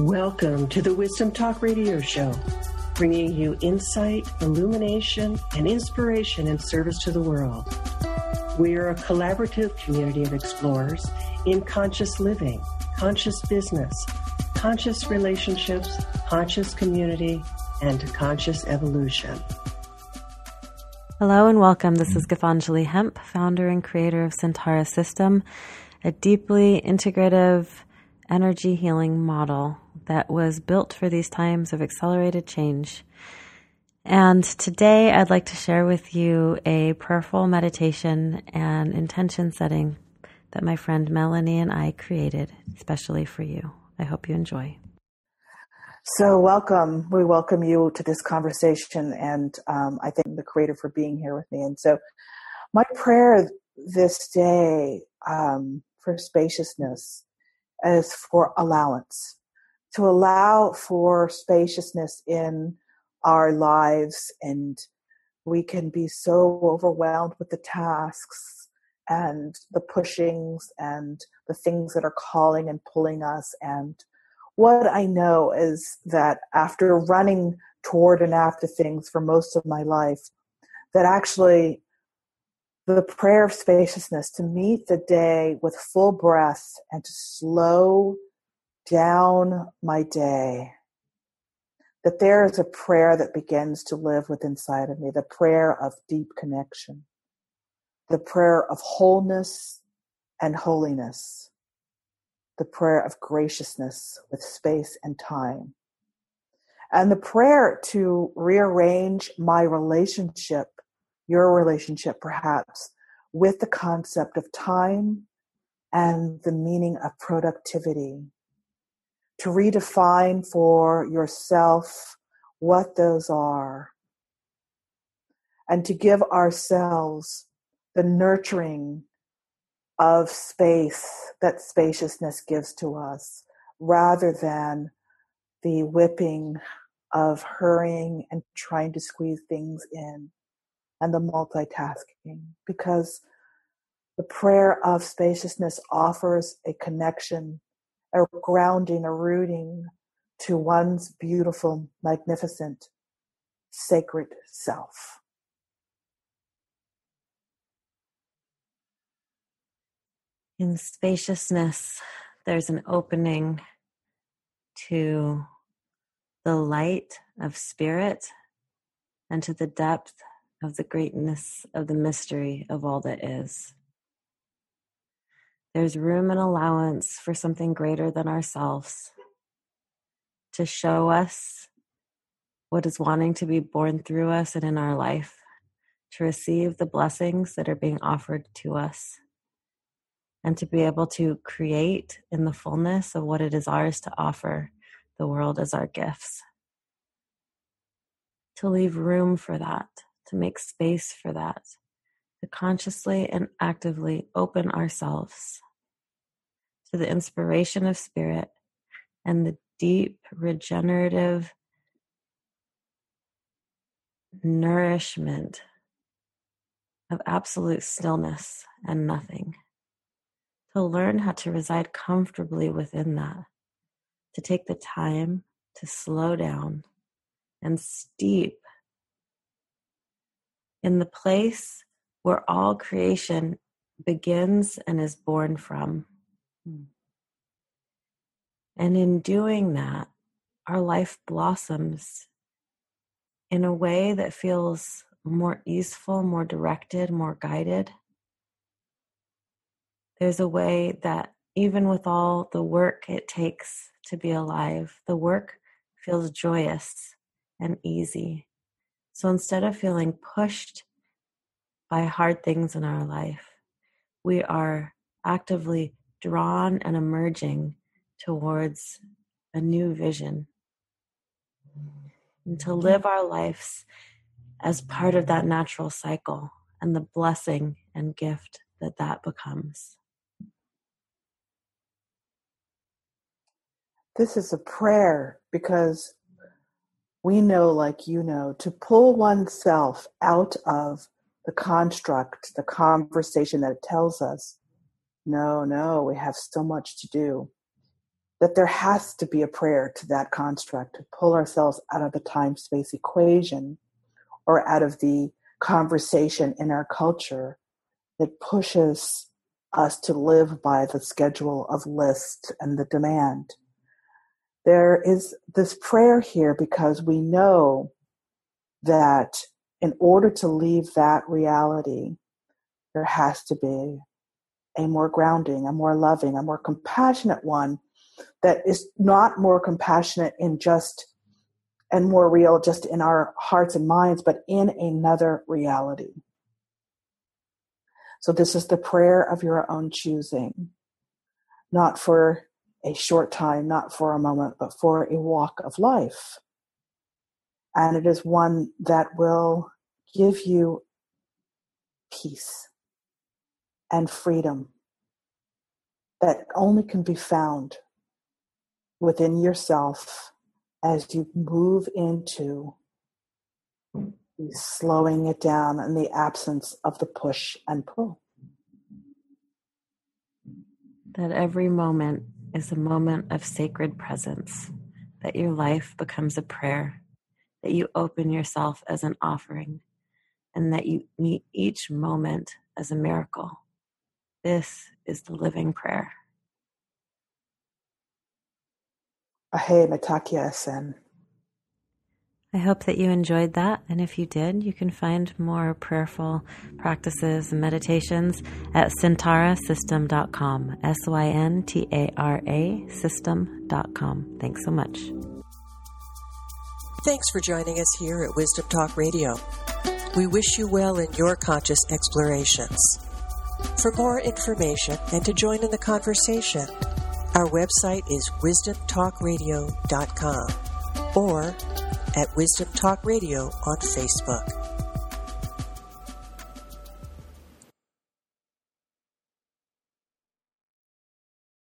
Welcome to the Wisdom Talk Radio Show, bringing you insight, illumination, and inspiration in service to the world. We are a collaborative community of explorers in conscious living, conscious business, conscious relationships, conscious community, and conscious evolution. Hello and welcome. This is Gitanjali Hemp, founder and creator of Syntara System, a deeply integrative energy healing model that was built for these times of accelerated change. And today I'd like to share with you a prayerful meditation and intention setting that my friend Melanie and I created especially for you. I hope you enjoy. So, welcome. We welcome you to this conversation, and um, I thank the Creator for being here with me. And so, my prayer this day um, for spaciousness is for allowance to allow for spaciousness in our lives and we can be so overwhelmed with the tasks and the pushings and the things that are calling and pulling us. And what i know is that after running toward and after things for most of my life that actually the prayer of spaciousness to meet the day with full breath and to slow down my day, that there is a prayer that begins to live within inside of me, the prayer of deep connection, the prayer of wholeness and holiness, the prayer of graciousness with space and time, and the prayer to rearrange my relationship, your relationship perhaps, with the concept of time and the meaning of productivity to redefine for yourself what those are and to give ourselves the nurturing of space that spaciousness gives to us rather than the whipping of hurrying and trying to squeeze things in and the multitasking because the prayer of spaciousness offers a connection a grounding, a rooting to one's beautiful, magnificent, sacred self. In spaciousness, there's an opening to the light of spirit and to the depth of the greatness of the mystery of all that is. There's room and allowance for something greater than ourselves to show us what is wanting to be born through us and in our life, to receive the blessings that are being offered to us, and to be able to create in the fullness of what it is ours to offer the world as our gifts. To leave room for that, to make space for that, to consciously and actively open ourselves to the inspiration of spirit and the deep regenerative nourishment of absolute stillness and nothing. To learn how to reside comfortably within that, to take the time to slow down and steep in the place where all creation begins and is born from. Hmm. And in doing that, our life blossoms in a way that feels more easeful, more directed, more guided. There's a way that even with all the work it takes to be alive, the work feels joyous and easy. So instead of feeling pushed by hard things in our life, we are actively drawn and emerging towards a new vision. And to mm-hmm. live our lives as part of that natural cycle and the blessing and gift that that becomes. This is a prayer because we know, like you know, to pull oneself out of the construct, the conversation that it tells us no, no, we have so much to do. that there has to be a prayer to that construct to pull ourselves out of the time space equation or out of the conversation in our culture that pushes us to live by the schedule of list and the demand. There is this prayer here because we know that in order to leave that reality, there has to be a more grounding, a more loving, a more compassionate one that is not more compassionate in just and more real just in our hearts and minds, but in another reality. So, this is the prayer of your own choosing, not for a short time, not for a moment, but for a walk of life. And it is one that will give you peace and freedom that only can be found within yourself as you move into slowing it down in the absence of the push and pull. That every moment is a moment of sacred presence, that your life becomes a prayer, that you open yourself as an offering, and that you meet each moment as a miracle. This is the living prayer. Ahe Mitakia Sen. I hope that you enjoyed that. And if you did, you can find more prayerful practices and meditations at syntarasystem.com. S Y N T A R A system.com. Thanks so much. Thanks for joining us here at Wisdom Talk Radio. We wish you well in your conscious explorations. For more information and to join in the conversation, our website is wisdomtalkradio.com or at Wisdom Talk Radio on Facebook.